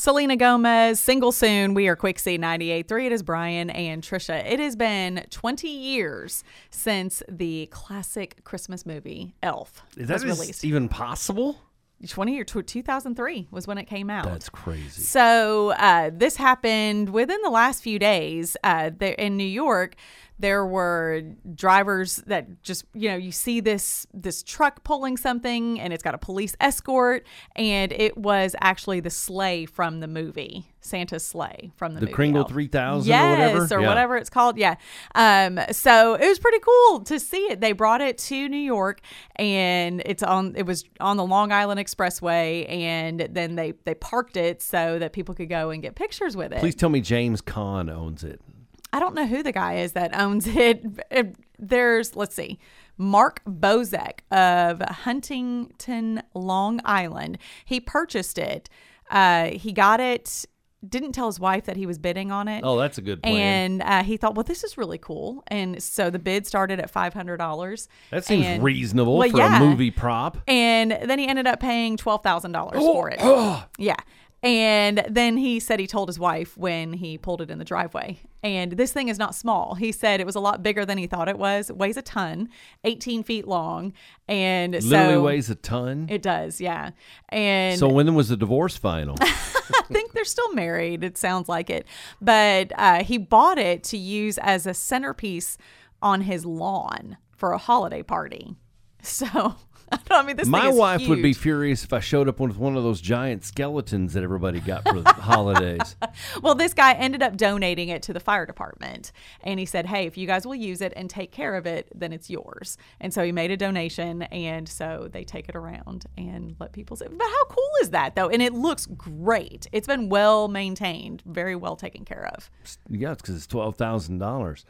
Selena Gomez, single soon. We are Quick C 98.3. It is Brian and Trisha. It has been 20 years since the classic Christmas movie Elf Is was that released. even possible? 20 year 2003 was when it came out. That's crazy. So uh, this happened within the last few days. Uh, there in New York, there were drivers that just you know you see this this truck pulling something and it's got a police escort and it was actually the sleigh from the movie Santa's sleigh from the, The movie Kringle Elf. 3000 or yes, whatever? or Yeah. whatever it's called. Yeah. Um, so it was pretty cool to see it. They brought it to New York and it's on it was on the Long Island Expressway and then they they parked it so that people could go and get pictures with it. Please tell me James Caan owns it. I don't know who the guy is that owns it. There's let's see. Mark Bozek of Huntington, Long Island. He purchased it. Uh, he got it. Didn't tell his wife that he was bidding on it. Oh, that's a good plan. And uh, he thought, well, this is really cool. And so the bid started at five hundred dollars. that seems reasonable well, for yeah. a movie prop. And then he ended up paying twelve thousand dollars Oh, for it. Yeah. And then he said he told his wife when he pulled it in the driveway. And this thing is not small. He said it was a lot bigger than he thought it was. It weighs a ton, 18 feet long. And Literally so weighs a ton. it does, yeah. And so when was the divorce final? I think they're still married. It sounds like it. But uh, he bought it to use as a centerpiece on his lawn for a holiday party. So, I mean, this My wife would be furious if I showed up with one of those giant skeletons that everybody got for the holidays. Well, this guy ended up donating it to the fire department. And he said, hey, if you guys will use it and take care of it, then it's yours. And so he made a donation. And so they take it around and let people see. But how cool is that, though? And it looks great. It's been well maintained, very well taken care of. Yeah, it's because it's twelve thousand dollars.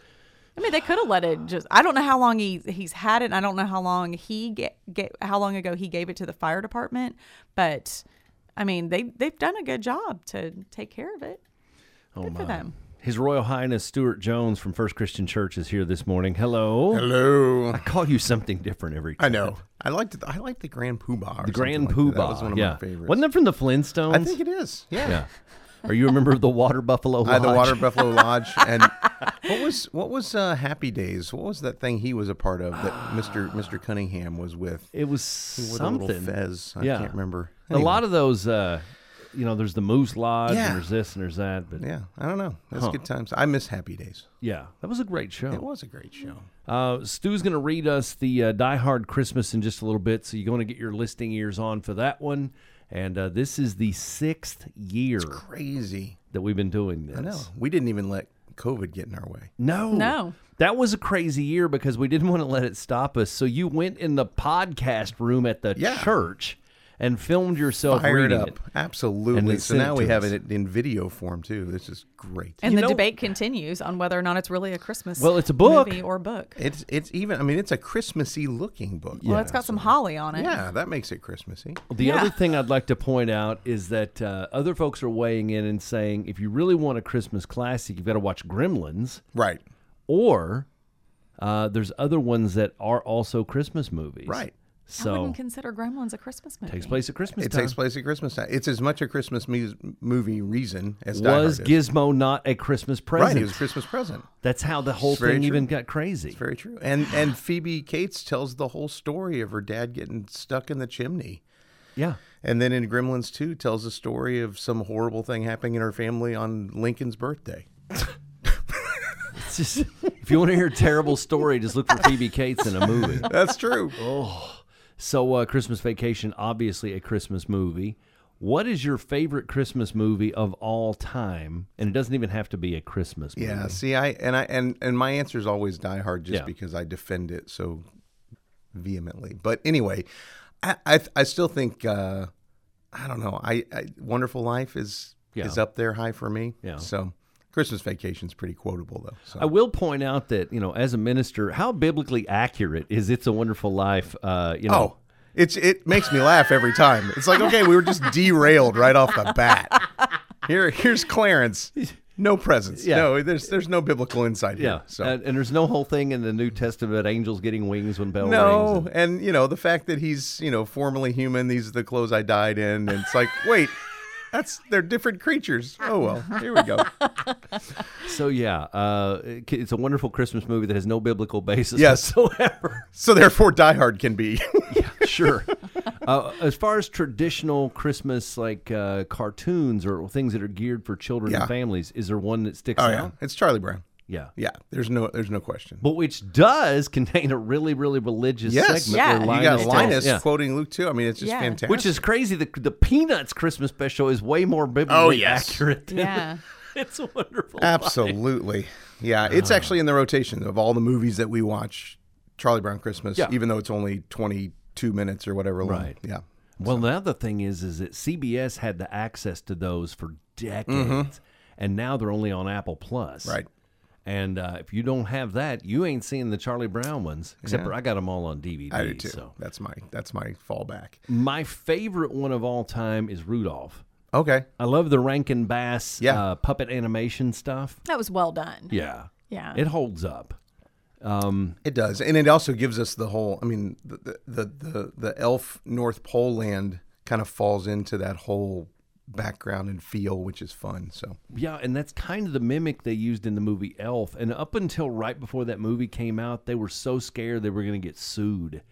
I mean, they could have let it just. I don't know how long he he's had it. I don't know how long he get, get how long ago he gave it to the fire department. But I mean, they they've done a good job to take care of it. Oh Good for them. His Royal Highness Stuart Jones from First Christian Church is here this morning. Hello. Hello. I call you something different every time. I know. I liked it. I liked the Grand Poobah. Or The Grand something like Poobah. that. That was one of yeah. my favorites. Wasn't that from the Flintstones? I think it is. Yeah. Yeah. Are you a member of the Water Buffalo Lodge? I had the Water Buffalo Lodge, and what was what was uh, Happy Days? What was that thing he was a part of that Mister Mister Cunningham was with? It was With a little something. fez. I Yeah. can't remember. A lot of those, uh, you know, there's the Moose Lodge Yeah. and there's this and there's that. But yeah. Yeah, I don't know. That's good times. I miss Happy Days. Yeah, that was a great show. It was a great show. Uh, Stu's going to read us the uh, Die Hard Christmas in just a little bit, so you're going to get your listing ears on for that one. And uh, this is the sixth year Crazy. that we've been doing this. I know. We didn't even let COVID get in our way. No. No. That was a crazy year because we didn't want to let it stop us. So you went in the podcast room at the Yeah. church and filmed yourself Fired reading up. it. Absolutely. And So now we to have us. it in video form too. This is great. And You the know- debate continues on whether or not it's really a Christmas Well, it's a book. movie or book. It's it's even. I mean, it's a Christmassy looking book. well, it's got some holly on it. Yeah, that makes it Christmassy. The Yeah. other thing I'd like to point out is that uh, other folks are weighing in and saying if you really want a Christmas classic, you've got to watch Gremlins, Right. or uh, there's other ones that are also Christmas movies. Right. I wouldn't consider Gremlins a Christmas movie. It takes place at Christmas It time. takes place at Christmas time. It's as much a Christmas mu- movie reason as Die was Hard is. Gizmo not a Christmas present? right? It was a Christmas present. That's how the whole thing true. even got crazy. It's very true. And and Phoebe Cates tells the whole story of her dad getting stuck in the chimney. Yeah. And then in Gremlins 2 tells the story of some horrible thing happening in her family on Lincoln's birthday. It's just if you want to hear a terrible story, just look for Phoebe Cates in a movie. That's true. Oh. So, uh, Christmas Vacation, obviously a Christmas movie. What is your favorite Christmas movie of all time? And it doesn't even have to be a Christmas movie. Yeah, see I and I and and my answer is always Die Hard just Yeah. because I defend it so vehemently. But anyway, I I, I still think uh I don't know. I, I Wonderful Life is Yeah. is up there high for me. Yeah. So Christmas Vacation's pretty quotable though. So I will point out that you know, as a minister, how biblically accurate is "It's a Wonderful Life"? Uh, you know, Oh, it's it makes me laugh every time. It's like okay, we were just derailed right off the bat. Here, here's Clarence. No presents. Yeah. No, there's there's no biblical insight yeah. So And, and there's no whole thing in the New Testament angels getting wings when bell rings. no, and- and you know the fact that he's you know formerly human. These are the clothes I died in, and it's like wait. That's they're different creatures. Oh well, here we go. So yeah, uh, it- it's a wonderful Christmas movie that has no biblical basis Yes. whatsoever. So therefore, Die Hard can be. yeah, sure. Uh, as far as traditional Christmas like uh, cartoons or things that are geared for children Yeah. and families, is there one that sticks oh out? yeah, it's Charlie Brown. Yeah. Yeah, there's no there's no question. But which does contain a really, really religious Yes, segment. Yeah. where You you got it Linus yeah. quoting Luke too. I mean, it's just Yeah. fantastic. Which is crazy. The, the Peanuts Christmas special is way more biblically Oh, yes. accurate. Than Yeah. it's a wonderful. absolutely. Yeah, it's actually in the rotation of all the movies that we watch. Charlie Brown Christmas, Yeah. even though it's only 22 minutes or whatever long. Right. Yeah. Well, the other thing is, is that CBS had the access to those for decades, and now they're only on Apple Plus. Mm-hmm. Right. And uh, if you don't have that, you ain't seeing the Charlie Brown ones. Except for I got them all on DVD. I do too. So That's my that's my fallback. my favorite one of all time is Rudolph. Okay. I love the Rankin Bass Yeah. uh, puppet animation stuff. That was well done. Yeah. Yeah. It holds up. Um, It does, and it also gives us the whole. I mean, the the the, the elf North Pole land kind of falls into that whole background and feel, which is fun. So Yeah, and that's kind of the mimic they used in the movie Elf. And up until right before that movie came out, they were so scared they were going to get sued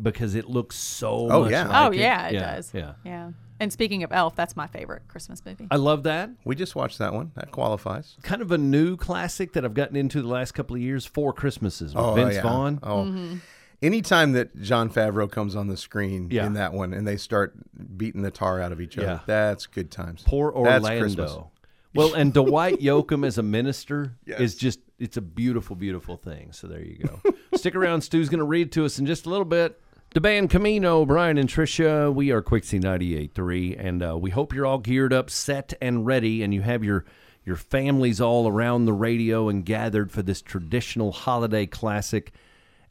because it looks so Oh, much yeah. like oh yeah, it yeah, does. Yeah. Yeah. And speaking of Elf, that's my favorite Christmas movie. I love that. we just watched that one. That qualifies. Kind of a new classic that I've gotten into the last couple of years, Four Christmases with Oh Vince yeah. Vaughn. Oh. Mm-hmm. Anytime that Jon Favreau comes on the screen Yeah. in that one and they start beating the tar out of each other, Yeah. that's good times. Poor. Orlando. Well, and Dwight Yoakam as a minister Yes. is just, it's a beautiful, beautiful thing. So there you go. Stick around. Stu's going to read to us in just a little bit. The band Camino, Brian and Tricia, we are Quixie 98.3, and uh, we hope you're all geared up, set, and ready, and you have your your families all around the radio and gathered for this traditional holiday classic.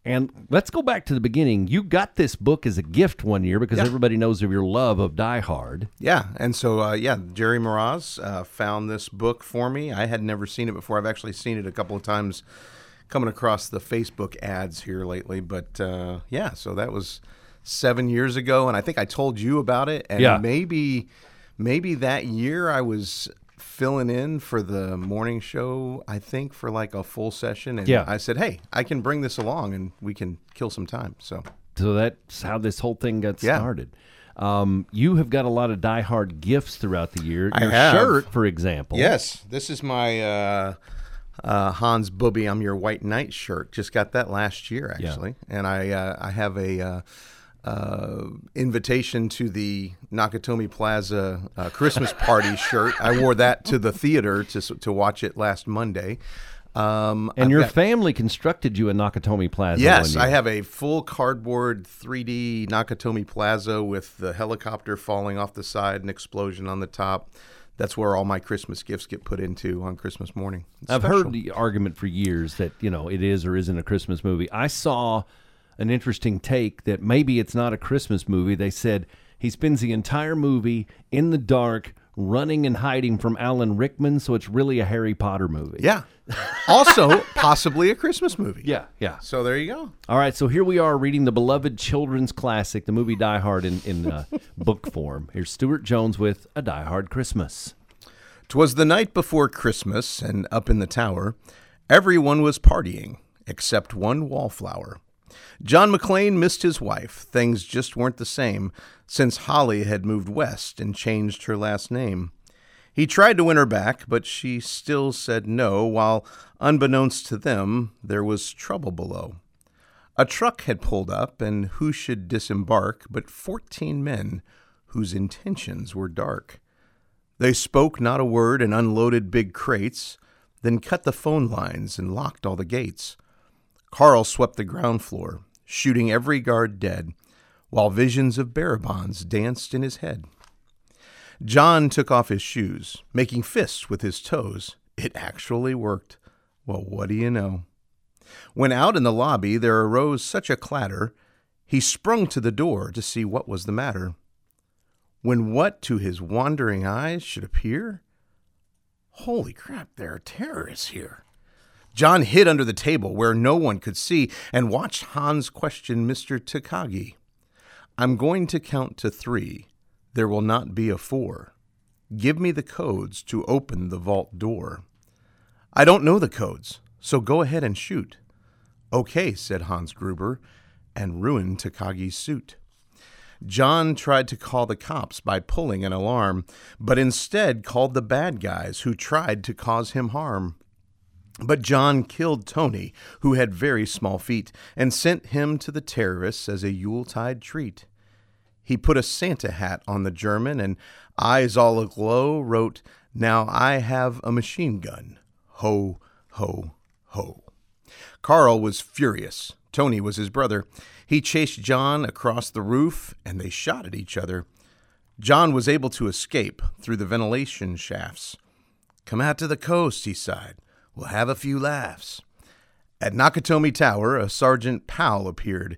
And let's go back to the beginning. You got this book as a gift one year because everybody knows of your love of Die Hard. Yeah, and so uh, yeah, Jerry Mraz uh, found this book for me. I had never seen it before. I've actually seen it a couple of times coming across the Facebook ads here lately. But uh, yeah, so that was seven years ago, and I think I told you about it. And Yeah. maybe maybe that year I was filling in for the morning show. I think for like a full session, and Yeah. I said, "Hey, I can bring this along, and we can kill some time." So So that's how this whole thing got Yeah. started. Um, you have got a lot of Die Hard gifts throughout the year. Your shirt, for example. Yes, this is my uh, uh, Hans Booby. I'm your White Knight shirt. Just got that last year, actually, and I uh, I have a. Uh, invitation to the Nakatomi Plaza uh, Christmas party shirt. I wore that to the theater to to watch it last Monday. Um, And I've your got- family constructed you a Nakatomi Plaza. Yes, I have a full cardboard 3D Nakatomi Plaza with the helicopter falling off the side and explosion on the top. That's where all my Christmas gifts get put into on Christmas morning. It's I've special. heard the argument for years that you know it is or isn't a Christmas movie. I saw an interesting take that maybe it's not a Christmas movie. They said he spends the entire movie in the dark, running and hiding from Alan Rickman, so it's really a Harry Potter movie. Yeah. also, possibly a Christmas movie. yeah, yeah. So there you go. All right, so here we are reading the beloved children's classic, the movie Die Hard, in, in uh, book form. Here's Stuart Jones with A Die Hard Christmas. Twas the night before Christmas, and up in the tower, everyone was partying except one wallflower. John McClane missed his wife. Things just weren't the same since Holly had moved west and changed her last name. He tried to win her back, but she still said no, while, unbeknownst to them, there was trouble below. A truck had pulled up, and who should disembark but fourteen men whose intentions were dark. They spoke not a word and unloaded big crates, then cut the phone lines and locked all the gates. Carl swept the ground floor, shooting every guard dead, while visions of bearer bonds danced in his head. John took off his shoes, making fists with his toes. It actually worked. Well, what do you know? When out in the lobby there arose such a clatter, he sprung to the door to see what was the matter when what to his wandering eyes should appear? Holy crap, there are terrorists here. John hid under the table where no one could see and watched Hans question Mr. Takagi. I'm going to count to three. There will not be a four. Give me the codes to open the vault door. I don't know the codes, so go ahead and shoot. Okay, said Hans Gruber, and ruined Takagi's suit. John tried to call the cops by pulling an alarm, but instead called the bad guys who tried to cause him harm. But John killed Tony, who had very small feet, and sent him to the terrorists as a Yuletide treat. He put a Santa hat on the German and, eyes all aglow, wrote, Now I have a machine gun. Ho, ho, ho. Carl was furious. Tony was his brother. He chased John across the roof, and they shot at each other. John was able to escape through the ventilation shafts. Come out to the coast, he sighed. We'll have a few laughs. At Nakatomi Tower, a Sergeant Powell appeared.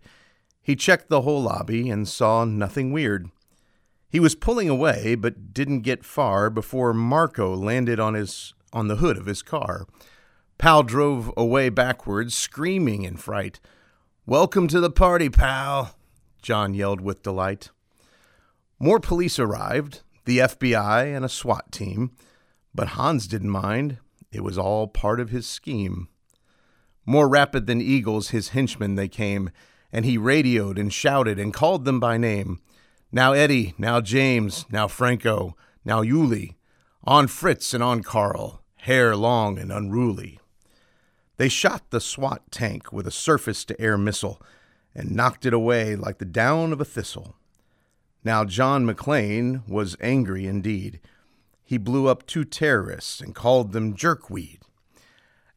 He checked the whole lobby and saw nothing weird. He was pulling away, but didn't get far before Marco landed on his on the hood of his car. Powell drove away backwards, screaming in fright. Welcome to the party, pal, John yelled with delight. More police arrived, the FBI and a SWAT team, but Hans didn't mind. It was all part of his scheme. More rapid than eagles, his henchmen they came, and he radioed and shouted and called them by name. Now Eddie, now James, now Franco, now Uli, on Fritz and on Carl, hair long and unruly. They shot the SWAT tank with a surface to air missile and knocked it away like the down of a thistle. Now John McClane was angry indeed. He blew up two terrorists and called them jerkweed.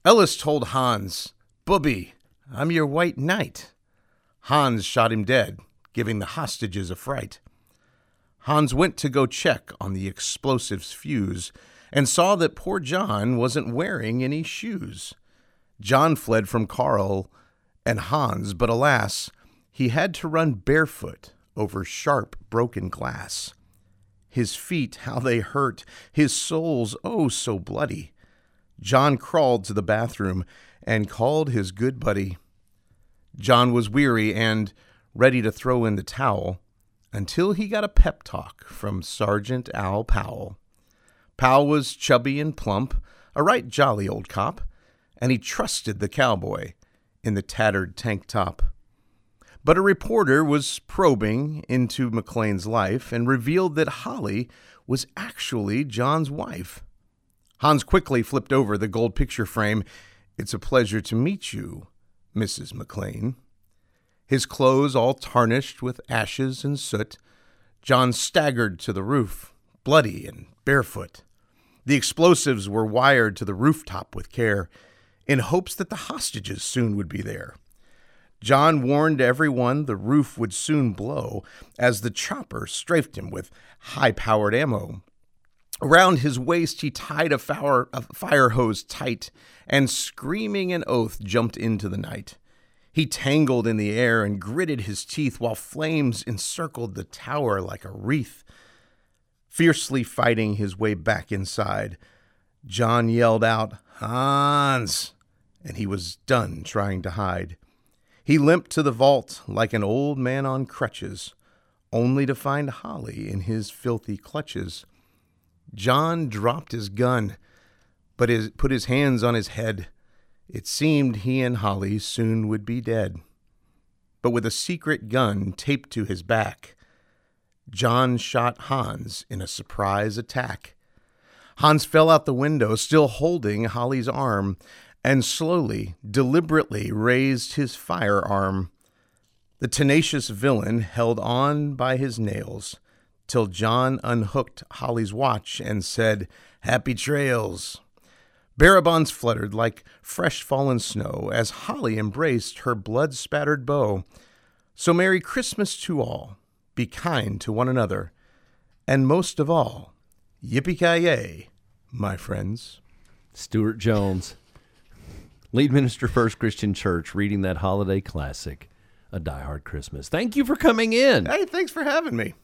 Ellis told Hans, Bubby, I'm your white knight. Hans shot him dead, giving the hostages a fright. Hans went to go check on the explosives fuse and saw that poor John wasn't wearing any shoes. John fled from Carl and Hans, but alas, he had to run barefoot over sharp, broken glass. His feet, how they hurt, his soles, oh, so bloody. John crawled to the bathroom and called his good buddy. John was weary and ready to throw in the towel until he got a pep talk from Sergeant Al Powell. Powell was chubby and plump, a right jolly old cop and he trusted the cowboy in the tattered tank top. But a reporter was probing into McClane's life and revealed that Holly was actually John's wife. Hans quickly flipped over the gold picture frame. It's a pleasure to meet you, Mrs. McLean. His clothes all tarnished with ashes and soot, John staggered to the roof, bloody and barefoot. The explosives were wired to the rooftop with care in hopes that the hostages soon would be there. John warned everyone the roof would soon blow as the chopper strafed him with high powered ammo. Around his waist, he tied a fire, hose tight and, screaming an oath, jumped into the night. He tangled in the air and gritted his teeth while flames encircled the tower like a wreath. Fiercely fighting his way back inside, John yelled out, Hans! and he was done trying to hide. He limped to the vault like an old man on crutches, only to find Holly in his filthy clutches. John dropped his gun, but his, put his hands on his head. It seemed he and Holly soon would be dead. But with a secret gun taped to his back, John shot Hans in a surprise attack. Hans fell out the window, still holding Holly's arm, and slowly, deliberately raised his firearm. The tenacious villain held on by his nails till John unhooked Holly's watch and said, Happy trails. Bearer bonds fluttered like fresh fallen snow as Holly embraced her blood spattered bow. So, Merry Christmas to all. Be kind to one another. And most of all, Yippee Ki Yay, my friends. Stuart Jones lead minister First Christian Church, reading that holiday classic, A Die Hard Christmas. Thank you for coming in. Hey, thanks for having me.